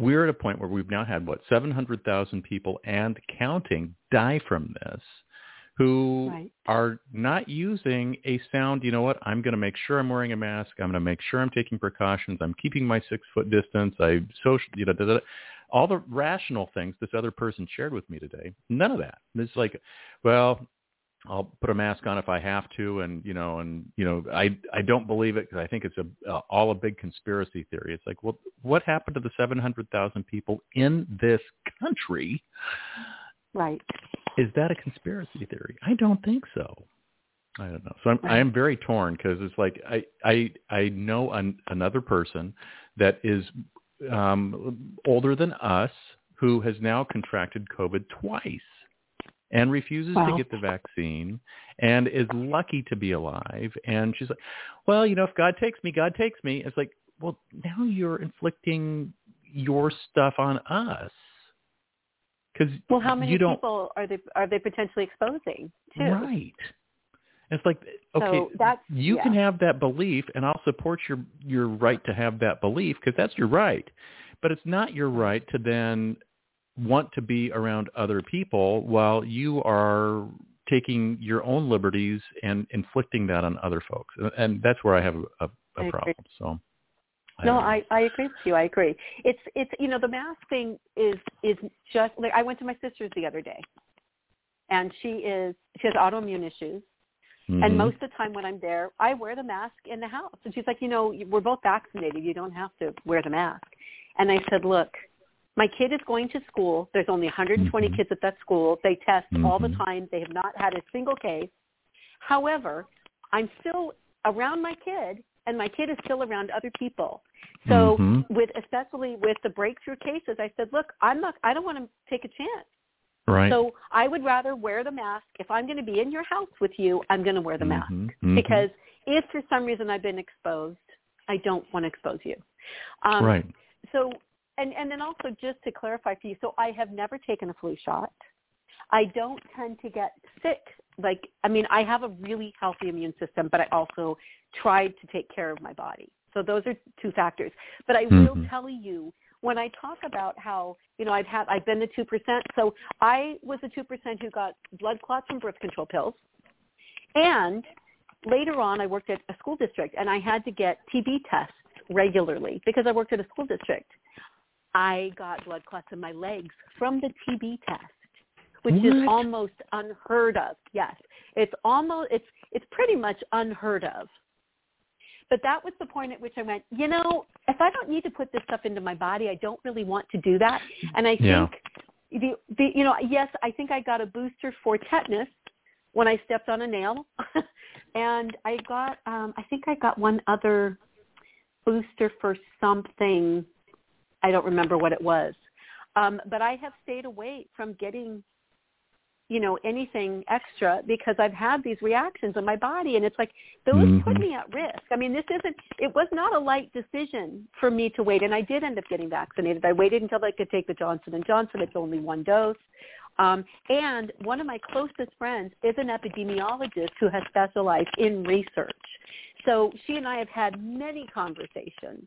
we're at a point where we've now had what 700,000 people and counting die from this who right. are not using a sound, you know what, I'm going to make sure I'm wearing a mask. I'm going to make sure I'm taking precautions. I'm keeping my six foot distance. I social, you know, da, da, da. all the rational things this other person shared with me today. None of that. It's like, well, I'll put a mask on if I have to, and you know, and you know, I I don't believe it because I think it's a uh, all a big conspiracy theory. It's like, well, what happened to the seven hundred thousand people in this country? Right. Is that a conspiracy theory? I don't think so. I don't know. So I'm I am very torn because it's like I I I know an, another person that is um, older than us who has now contracted COVID twice and refuses wow. to get the vaccine and is lucky to be alive. And she's like, well, you know, if God takes me, God takes me. It's like, well, now you're inflicting your stuff on us. Because well, how many people are they are they potentially exposing? Too? Right. It's like okay, so that's, you yeah. can have that belief, and I'll support your your right to have that belief because that's your right. But it's not your right to then want to be around other people while you are taking your own liberties and inflicting that on other folks. And that's where I have a, a problem. So. I no, I, I agree with you. I agree. It's it's you know the mask thing is is just like I went to my sister's the other day, and she is she has autoimmune issues, mm-hmm. and most of the time when I'm there, I wear the mask in the house. And she's like, you know, we're both vaccinated. You don't have to wear the mask. And I said, look, my kid is going to school. There's only 120 mm-hmm. kids at that school. They test mm-hmm. all the time. They have not had a single case. However, I'm still around my kid and my kid is still around other people. So mm-hmm. with especially with the breakthrough cases, I said, look, I'm not I don't want to take a chance. Right. So I would rather wear the mask. If I'm going to be in your house with you, I'm going to wear the mask mm-hmm. mm-hmm. because if for some reason I've been exposed, I don't want to expose you. Um, right. So and and then also just to clarify for you, so I have never taken a flu shot. I don't tend to get sick. Like I mean, I have a really healthy immune system, but I also tried to take care of my body. So those are two factors. But I will mm-hmm. tell you when I talk about how you know I've had I've been the two percent. So I was the two percent who got blood clots from birth control pills, and later on I worked at a school district and I had to get TB tests regularly because I worked at a school district. I got blood clots in my legs from the TB test, which what? is almost unheard of. Yes, it's almost it's it's pretty much unheard of. But that was the point at which I went, you know, if I don't need to put this stuff into my body, I don't really want to do that. And I think yeah. the, the you know, yes, I think I got a booster for tetanus when I stepped on a nail. and I got um I think I got one other booster for something I don't remember what it was. Um, but I have stayed away from getting, you know, anything extra because I've had these reactions in my body, and it's like those mm-hmm. put me at risk. I mean, this isn't. It was not a light decision for me to wait, and I did end up getting vaccinated. I waited until I could take the Johnson and Johnson. It's only one dose. Um, and one of my closest friends is an epidemiologist who has specialized in research. So she and I have had many conversations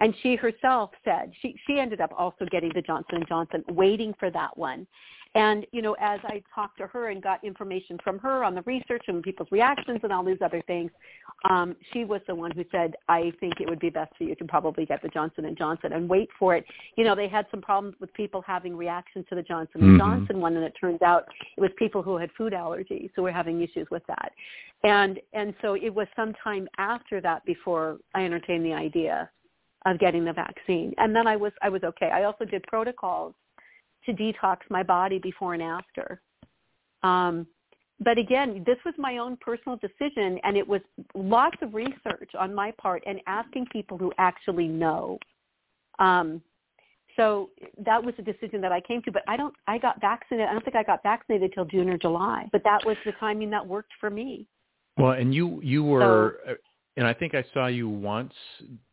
and she herself said she she ended up also getting the Johnson and Johnson, waiting for that one. And you know, as I talked to her and got information from her on the research and people's reactions and all these other things, um, she was the one who said, "I think it would be best for you to probably get the Johnson and Johnson and wait for it." You know, they had some problems with people having reactions to the Johnson and mm-hmm. Johnson one, and it turns out it was people who had food allergies, who we're having issues with that. And and so it was some time after that before I entertained the idea of getting the vaccine. And then I was I was okay. I also did protocols to detox my body before and after. Um, but again, this was my own personal decision, and it was lots of research on my part and asking people who actually know. Um, so that was a decision that I came to. But I don't. I got vaccinated. I don't think I got vaccinated till June or July. But that was the timing that worked for me. Well, and you you were, so, and I think I saw you once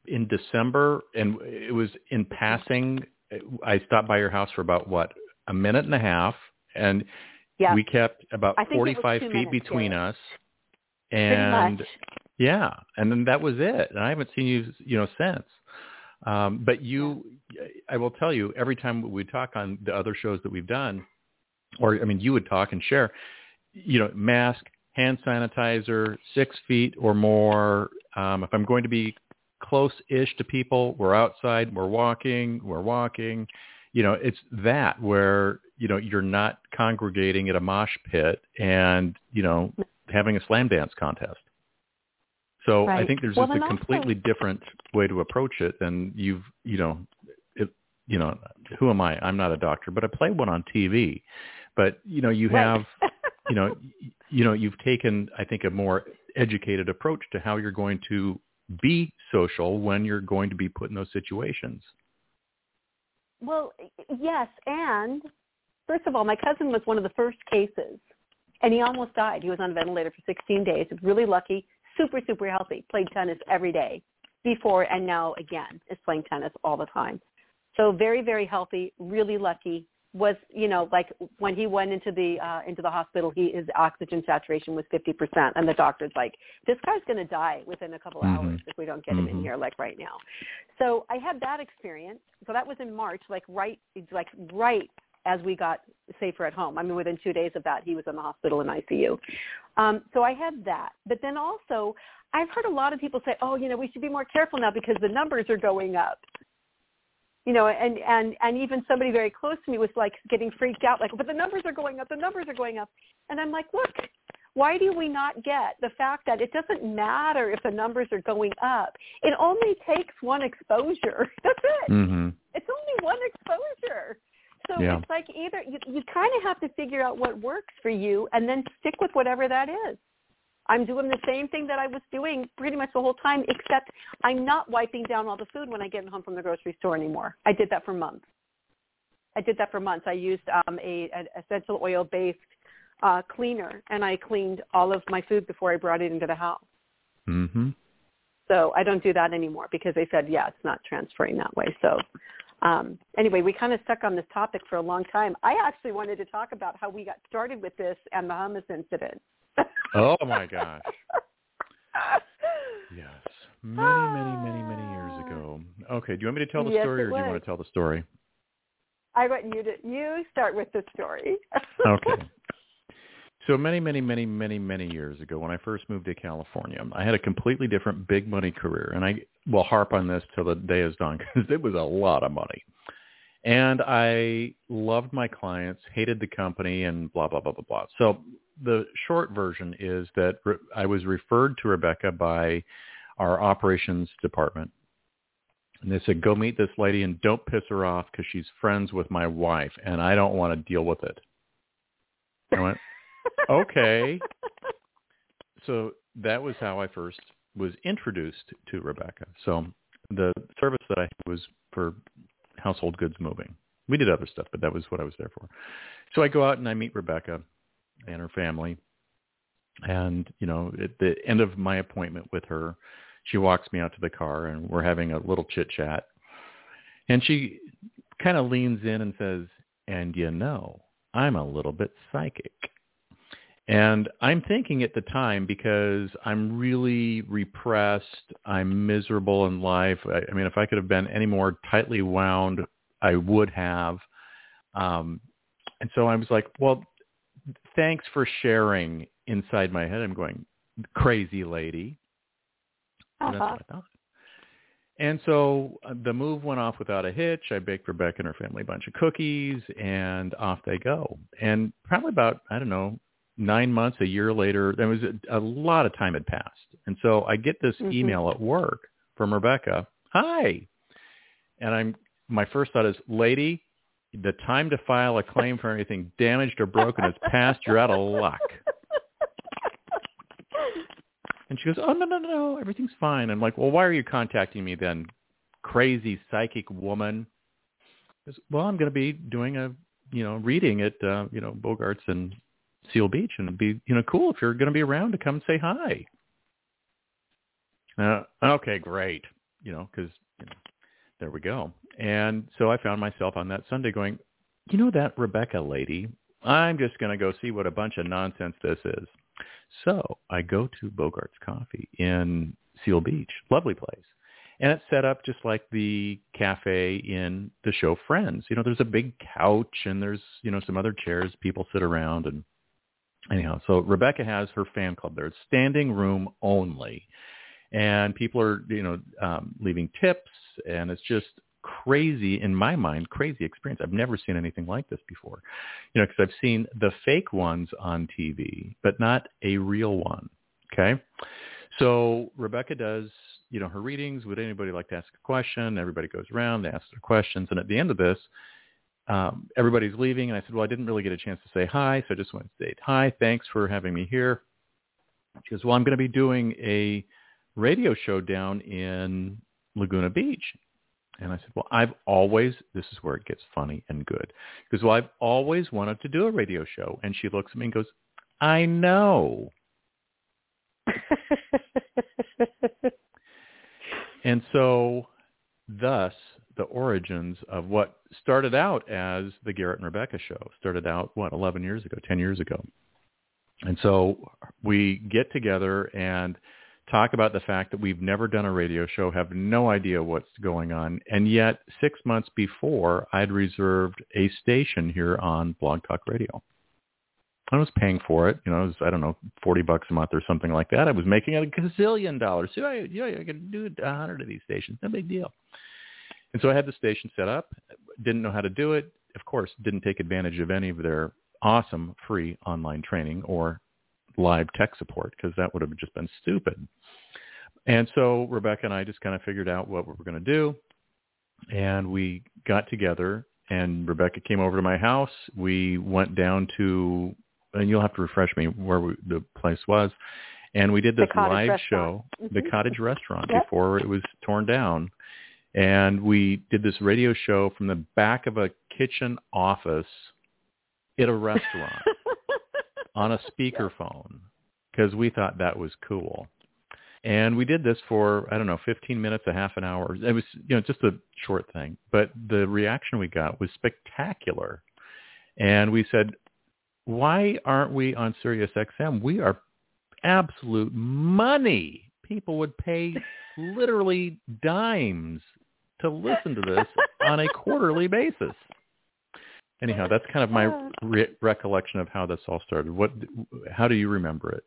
in December, and it was in passing. I stopped by your house for about what a minute and a half, and yeah. we kept about forty-five feet minutes, between yeah. us. And yeah, and then that was it. And I haven't seen you, you know, since. Um, but you, I will tell you, every time we talk on the other shows that we've done, or I mean, you would talk and share, you know, mask, hand sanitizer, six feet or more. Um, if I'm going to be close-ish to people. We're outside. We're walking. We're walking. You know, it's that where you know you're not congregating at a mosh pit and you know having a slam dance contest. So right. I think there's well, just a completely also... different way to approach it, and you've you know, it, you know, who am I? I'm not a doctor, but I play one on TV. But you know, you have, right. You know, you know, you've taken I think a more educated approach to how you're going to be social when you're going to be put in those situations. Well, yes, and first of all, my cousin was one of the first cases, and he almost died. He was on a ventilator for 16 days. Really lucky, super, super healthy. Played tennis every day before, and now again is playing tennis all the time. So very, very healthy, really lucky was you know like when he went into the uh into the hospital he his oxygen saturation was 50% and the doctor's like this guy's going to die within a couple mm-hmm. hours if we don't get mm-hmm. him in here like right now so i had that experience so that was in march like right like right as we got safer at home. I mean, within two days of that, he was in the hospital in ICU. Um, so I had that. But then also, I've heard a lot of people say, oh, you know, we should be more careful now because the numbers are going up. You know, and, and, and even somebody very close to me was like getting freaked out, like, but the numbers are going up, the numbers are going up. And I'm like, look, why do we not get the fact that it doesn't matter if the numbers are going up? It only takes one exposure. That's it. Mm-hmm. It's only one exposure. So Yeah. it's like either you, you kind of have to figure out what works for you and then stick with whatever that is. I'm doing the same thing that I was doing pretty much the whole time, except I'm not wiping down all the food when I get home from the grocery store anymore. I did that for months. I did that for months. I used um, a an essential oil based uh, cleaner, and I cleaned all of my food before I brought it into the house. Mm-hmm. So I don't do that anymore because they said, yeah, it's not transferring that way. So um, anyway, we kind of stuck on this topic for a long time. I actually wanted to talk about how we got started with this and the hummus incident. Oh my gosh. Yes. Many, many, many, many years ago. Okay. Do you want me to tell the Yes, story or do you want to tell the story? I want you to you start with the story. Okay. So many, many, many, many, many years ago, when I first moved to California, I had a completely different big money career, and I will harp on this till the day is done because it was a lot of money. And I loved my clients, hated the company, and blah blah blah blah blah. So the short version is that I was referred to Rebecca by our operations department, and they said, "Go meet this lady and don't piss her off because she's friends with my wife, and I don't want to deal with it." I went, okay. So that was how I first was introduced to Rebecca. So the service that I was for household goods moving. We did other stuff, but that was what I was there for. So I go out and I meet Rebecca and her family. And, you know, at the end of my appointment with her, she walks me out to the car and we're having a little chit chat. And she kind of leans in and says, and you know, I'm a little bit psychic. And I'm thinking at the time because I'm really repressed, I'm miserable in life. I, I mean, if I could have been any more tightly wound, I would have. Um, and so I was like, well, thanks for sharing inside my head. I'm going, crazy lady. And that's Uh-huh. what I thought. And so uh, the move went off without a hitch. I baked Rebecca and her family a bunch of cookies, and off they go. And probably about, I don't know, nine months, a year later, there was a, a lot of time had passed. And so I get this Mhm. email at work from Rebecca. Hi. And I'm, my first thought is, lady, the time to file a claim for anything damaged or broken is past. You're out of luck. And she goes, oh, no, no, no, no, everything's fine. I'm like, well, why are you contacting me then, crazy psychic woman? Goes, well, I'm going to be doing a, you know, reading at, uh, you know, Bogarts and Seal Beach, and it'd be, you know, cool if you're going to be around to come say hi. Uh, okay, great. You know, because you know, there we go. And so I found myself on that Sunday going, you know that Rebecca lady? I'm just going to go see what a bunch of nonsense this is. So I go to Bogart's Coffee in Seal Beach, lovely place. And it's set up just like the cafe in the show Friends. You know, there's a big couch and there's, you know, some other chairs people sit around and anyhow. So Rebecca has her fan club there. It's standing room only. And people are, you know, um, leaving tips and it's just crazy in my mind, crazy experience. I've never seen anything like this before. You know, because I've seen the fake ones on TV, but not a real one. Okay. So Rebecca does, you know, her readings. Would anybody like to ask a question? Everybody goes around, they ask their questions. And at the end of this, um, everybody's leaving. And I said, well, I didn't really get a chance to say hi. So I just went to say, hi, thanks for having me here. She goes, well, I'm going to be doing a radio show down in Laguna Beach. And I said, well, I've always, this is where it gets funny and good. Because, well, I've always wanted to do a radio show. And she looks at me and goes, I know. And so thus the origins of what started out as the Garrett and Rebecca show started out, what, 11 years ago, 10 years ago. And so we get together and talk about the fact that we've never done a radio show, have no idea what's going on, and yet six months before, I'd reserved a station here on Blog Talk Radio. I was paying for it. You know, it was, I don't know, 40 bucks a month or something like that. I was making a gazillion dollars. So I, know, I could do a hundred of these stations. No big deal. And so I had the station set up. Didn't know how to do it. Of course, didn't take advantage of any of their awesome free online training or live tech support because that would have just been stupid. And so Rebecca and I just kind of figured out what we were going to do. And we got together and Rebecca came over to my house. We went down to and you'll have to refresh me where we, the place was. And we did this live restaurant. show, mm-hmm. the cottage restaurant, yep. before it was torn down. And we did this radio show from the back of a kitchen office at a restaurant on a speakerphone because we thought that was cool. And we did this for, I don't know, 15 minutes, a half an hour. It was, you know, just a short thing. But the reaction we got was spectacular. And we said, why aren't we on Sirius XM? We are absolute money. People would pay literally dimes to listen to this on a quarterly basis. Anyhow, that's kind of my re- recollection of how this all started. What, how do you remember it?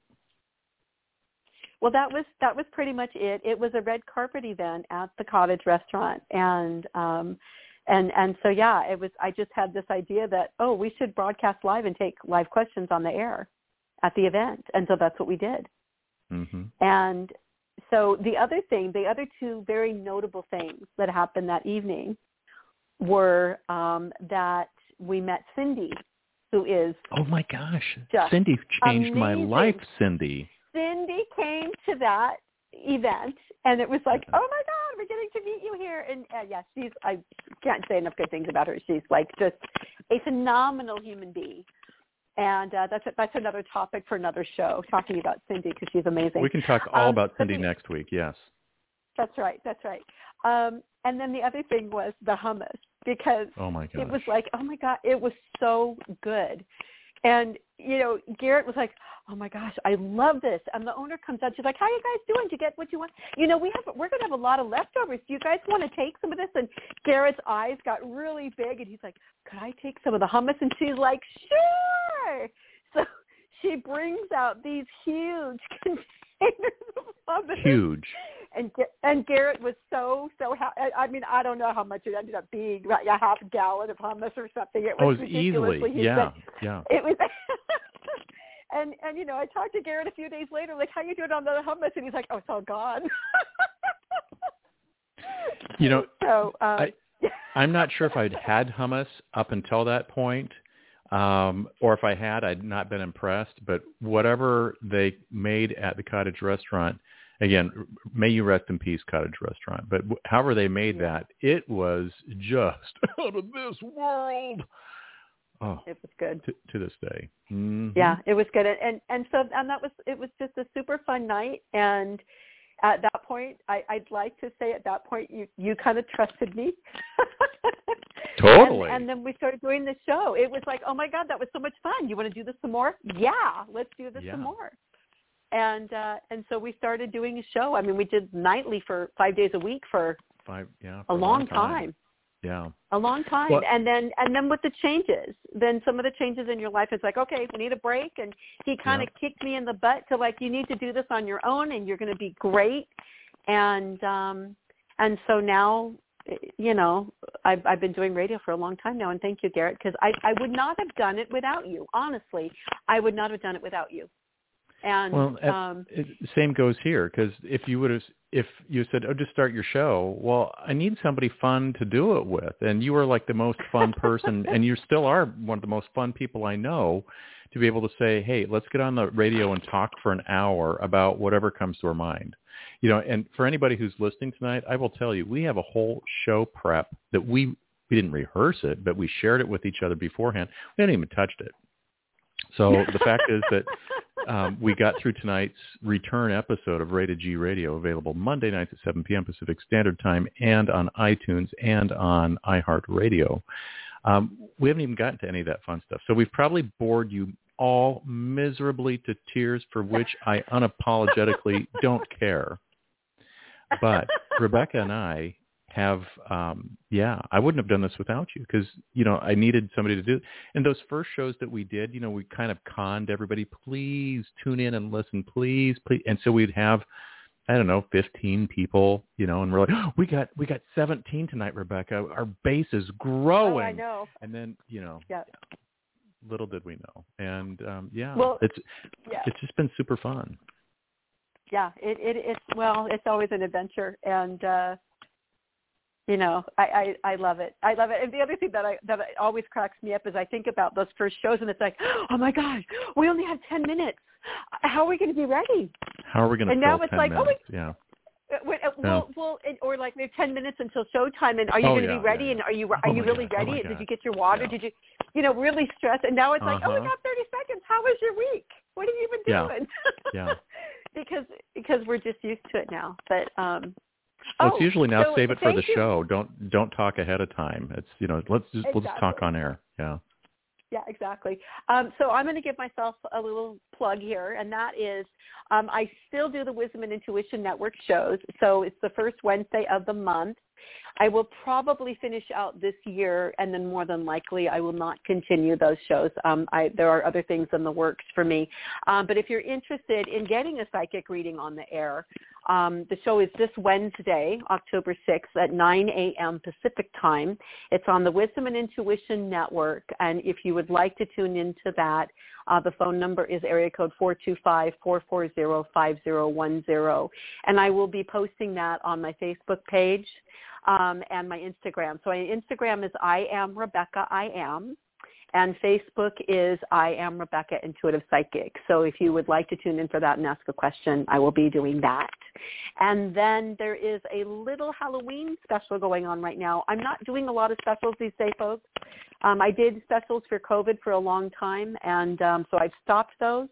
Well, that was that was pretty much it. It was a red carpet event at the cottage restaurant, and um, and and so yeah, it was. I just had this idea that oh, we should broadcast live and take live questions on the air at the event, and so that's what we did. Mm-hmm. And so the other thing, the other two very notable things that happened that evening were um, that we met Cindy, who is oh my gosh, Cindy changed my life. Cindy. Cindy came to that event, and it was like, oh my God, we're getting to meet you here. And uh, yeah, she's I can't say enough good things about her. She's like just a phenomenal human being. And uh, that's that's another topic for another show, talking about Cindy because she's amazing. We can talk all Um, about Cindy next week. Yes. That's right. That's right. Um, and then the other thing was the hummus because Oh my gosh. it was like, oh my god, it was so good. And you know, Garrett was like, "Oh my gosh, I love this." And the owner comes out, she's like, "How are you guys doing? Did you get what you want?" You know, we have we're going to have a lot of leftovers. Do you guys want to take some of this? And Garrett's eyes got really big, and he's like, "Could I take some of the hummus?" And she's like, "Sure." So she brings out these huge Huge. and and Garrett was so so ha- I mean I don't know how much it ended up being like a half gallon of hummus or something. It was Oh, it was easily. ridiculously huge, Yeah. but Yeah. It was. and and you know I talked to Garrett a few days later like how you doing on the hummus and he's like oh it's all gone. You know, so um, I- I'm not sure if I'd had hummus up until that point, um, or if I had, I'd not been impressed. But whatever they made at the cottage restaurant, again, may you rest in peace, cottage restaurant. But however they made that, it was just out of this world. Oh, it was good. to, to this day. Mhm. Yeah, it was good, and, and so and that was it was just a super fun night. And at that point, I, I'd like to say at that point you you kind of trusted me. Totally. And, and then we started doing the show. It was like, oh my god, that was so much fun. You want to do this some more? Yeah, let's do this Yeah. some more. And uh, and so we started doing a show. I mean, we did nightly for five days a week for Five, yeah, a for long time Yeah. a long time. Well- and then and then with the changes then some of the changes in your life it's like okay we need a break. And he kind of kicked me in the butt to like you need to do this on your own and you're going to be great. And um and so now you know i've i've been doing radio for a long time now. And thank you garrett because i i would not have done it without you. Honestly i would not have done it without you and Well, um It, same goes here because if you would have, if you said, "Oh, just start your show," well, I need somebody fun to do it with, and you are like the most fun person, and you still are one of the most fun people I know, to be able to say, "Hey, let's get on the radio and talk for an hour about whatever comes to our mind." You know, and for anybody who's listening tonight, I will tell you, we have a whole show prep that we we didn't rehearse it, but we shared it with each other beforehand. We hadn't even touched it. So the fact is that um, we got through tonight's return episode of Rated G Radio, available Monday nights at 7 p.m. Pacific Standard Time, and on iTunes and on iHeartRadio. Um, we haven't even gotten to any of that fun stuff. So we've probably bored you all miserably to tears for which I unapologetically don't care. But Rebecca and I have um yeah i wouldn't have done this without you because you know i needed somebody to do it and those first shows that we did you know we kind of conned everybody please tune in and listen please please and so we'd have i don't know 15 people you know and we're like oh, we got we got 17 tonight rebecca our base is growing Oh, I know. and then you know Yeah. little did we know and um yeah Well, it's Yeah. it's just been super fun yeah it, it it's well it's always an adventure and uh you know I, I i love it i love it and the other thing that i that always cracks me up is i think about those first shows and it's like oh my god we only have ten minutes how are we going to be ready how are we going to And now it's 10 like, oh, minutes yeah Uh, wait, uh, well, well, or like we have ten minutes until showtime, and are you Oh, going to yeah, be ready? yeah, And are you are Oh, you really God. Oh, ready? my Did you get your water? Yeah. Did you, you know, really stress? And now it's like, oh, we Uh-huh. got thirty seconds. How was your week? What have you been Yeah. doing? Yeah. because because we're just used to it now. But um, Well, oh, it's usually now so save it for the you. show. Don't don't talk ahead of time. It's you know let's just we'll just talk on air. Yeah. Yeah, exactly. Um, so I'm going to give myself a little plug here, and that is um, I still do the Wisdom and Intuition Network shows. So it's the first Wednesday of the month. I will probably finish out this year, and then more than likely I will not continue those shows. Um, I, there are other things in the works for me. Um, but if you're interested in getting a psychic reading on the air, um, the show is this Wednesday, October 6th at 9 a.m. Pacific time. It's on the Wisdom and Intuition Network, and if you would like to tune into that, uh, the phone number is area code 425-440-5010, and I will be posting that on my Facebook page um, and my Instagram. So my Instagram is I am Rebecca I am, and Facebook is I am Rebecca Intuitive Psychic. So if you would like to tune in for that and ask a question, I will be doing that. And then there is a little Halloween special going on right now. I'm not doing a lot of specials these days, folks. Um, I did specials for COVID for a long time, and um, so I've stopped those.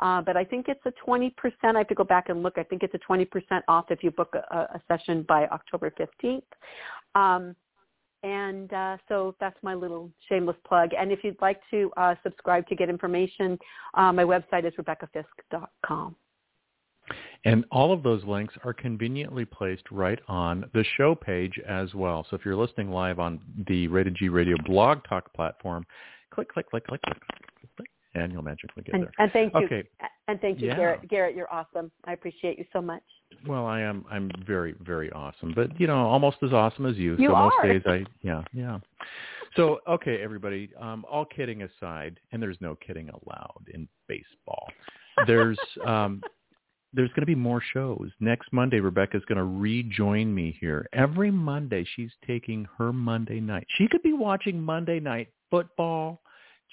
Uh, but I think it's a 20%. I have to go back and look. I think it's a 20% off if you book a, a session by October 15th. Um, and uh, so that's my little shameless plug. And if you'd like to uh, subscribe to get information, uh, my website is rebeccafisk.com. And all of those links are conveniently placed right on the show page as well. So if you're listening live on the Rated G Radio blog talk platform, click, click, click, click, click, click, click and you'll magically get And, there. and thank you. Okay. And thank you, Yeah. Garrett. Garrett, you're awesome. I appreciate you so much. Well, I am. I'm very, very awesome, but you know, almost as awesome as you. You so most days, I yeah, yeah. So okay, everybody. Um, all kidding aside, and there's no kidding allowed in baseball. There's um, there's going to be more shows next Monday. Rebecca's going to rejoin me here every Monday. She's taking her Monday night. She could be watching Monday night football,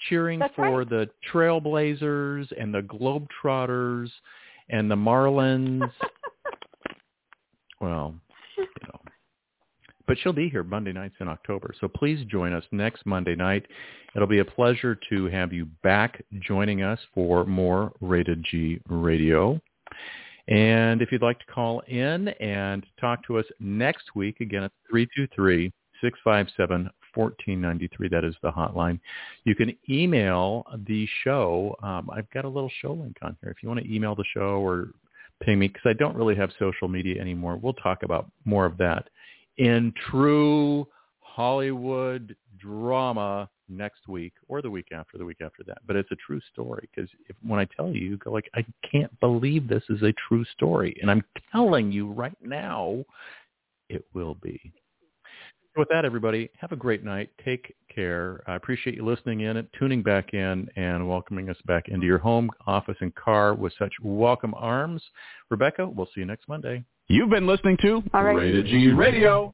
cheering That's for right. the Trailblazers and the Globetrotters and the Marlins. Well, you know. But she'll be here Monday nights in October. So please join us next Monday night. It'll be a pleasure to have you back joining us for more Rated G Radio. And if you'd like to call in and talk to us next week, again, it's 323-657-1493. That is the hotline. You can email the show. Um, I've got a little show link on here. If you want to email the show or ping me, because I don't really have social media anymore. We'll talk about more of that in true Hollywood drama next week or the week after the week after that. But it's a true story because when I tell you, you go like, I can't believe this is a true story. And I'm telling you right now, it will be. So with that, everybody, have a great night. Take care. I appreciate you listening in, and tuning back in, and welcoming us back into your home, office, and car with such welcome arms. Rebecca, we'll see you next Monday. You've been listening to All right. Rated G Radio.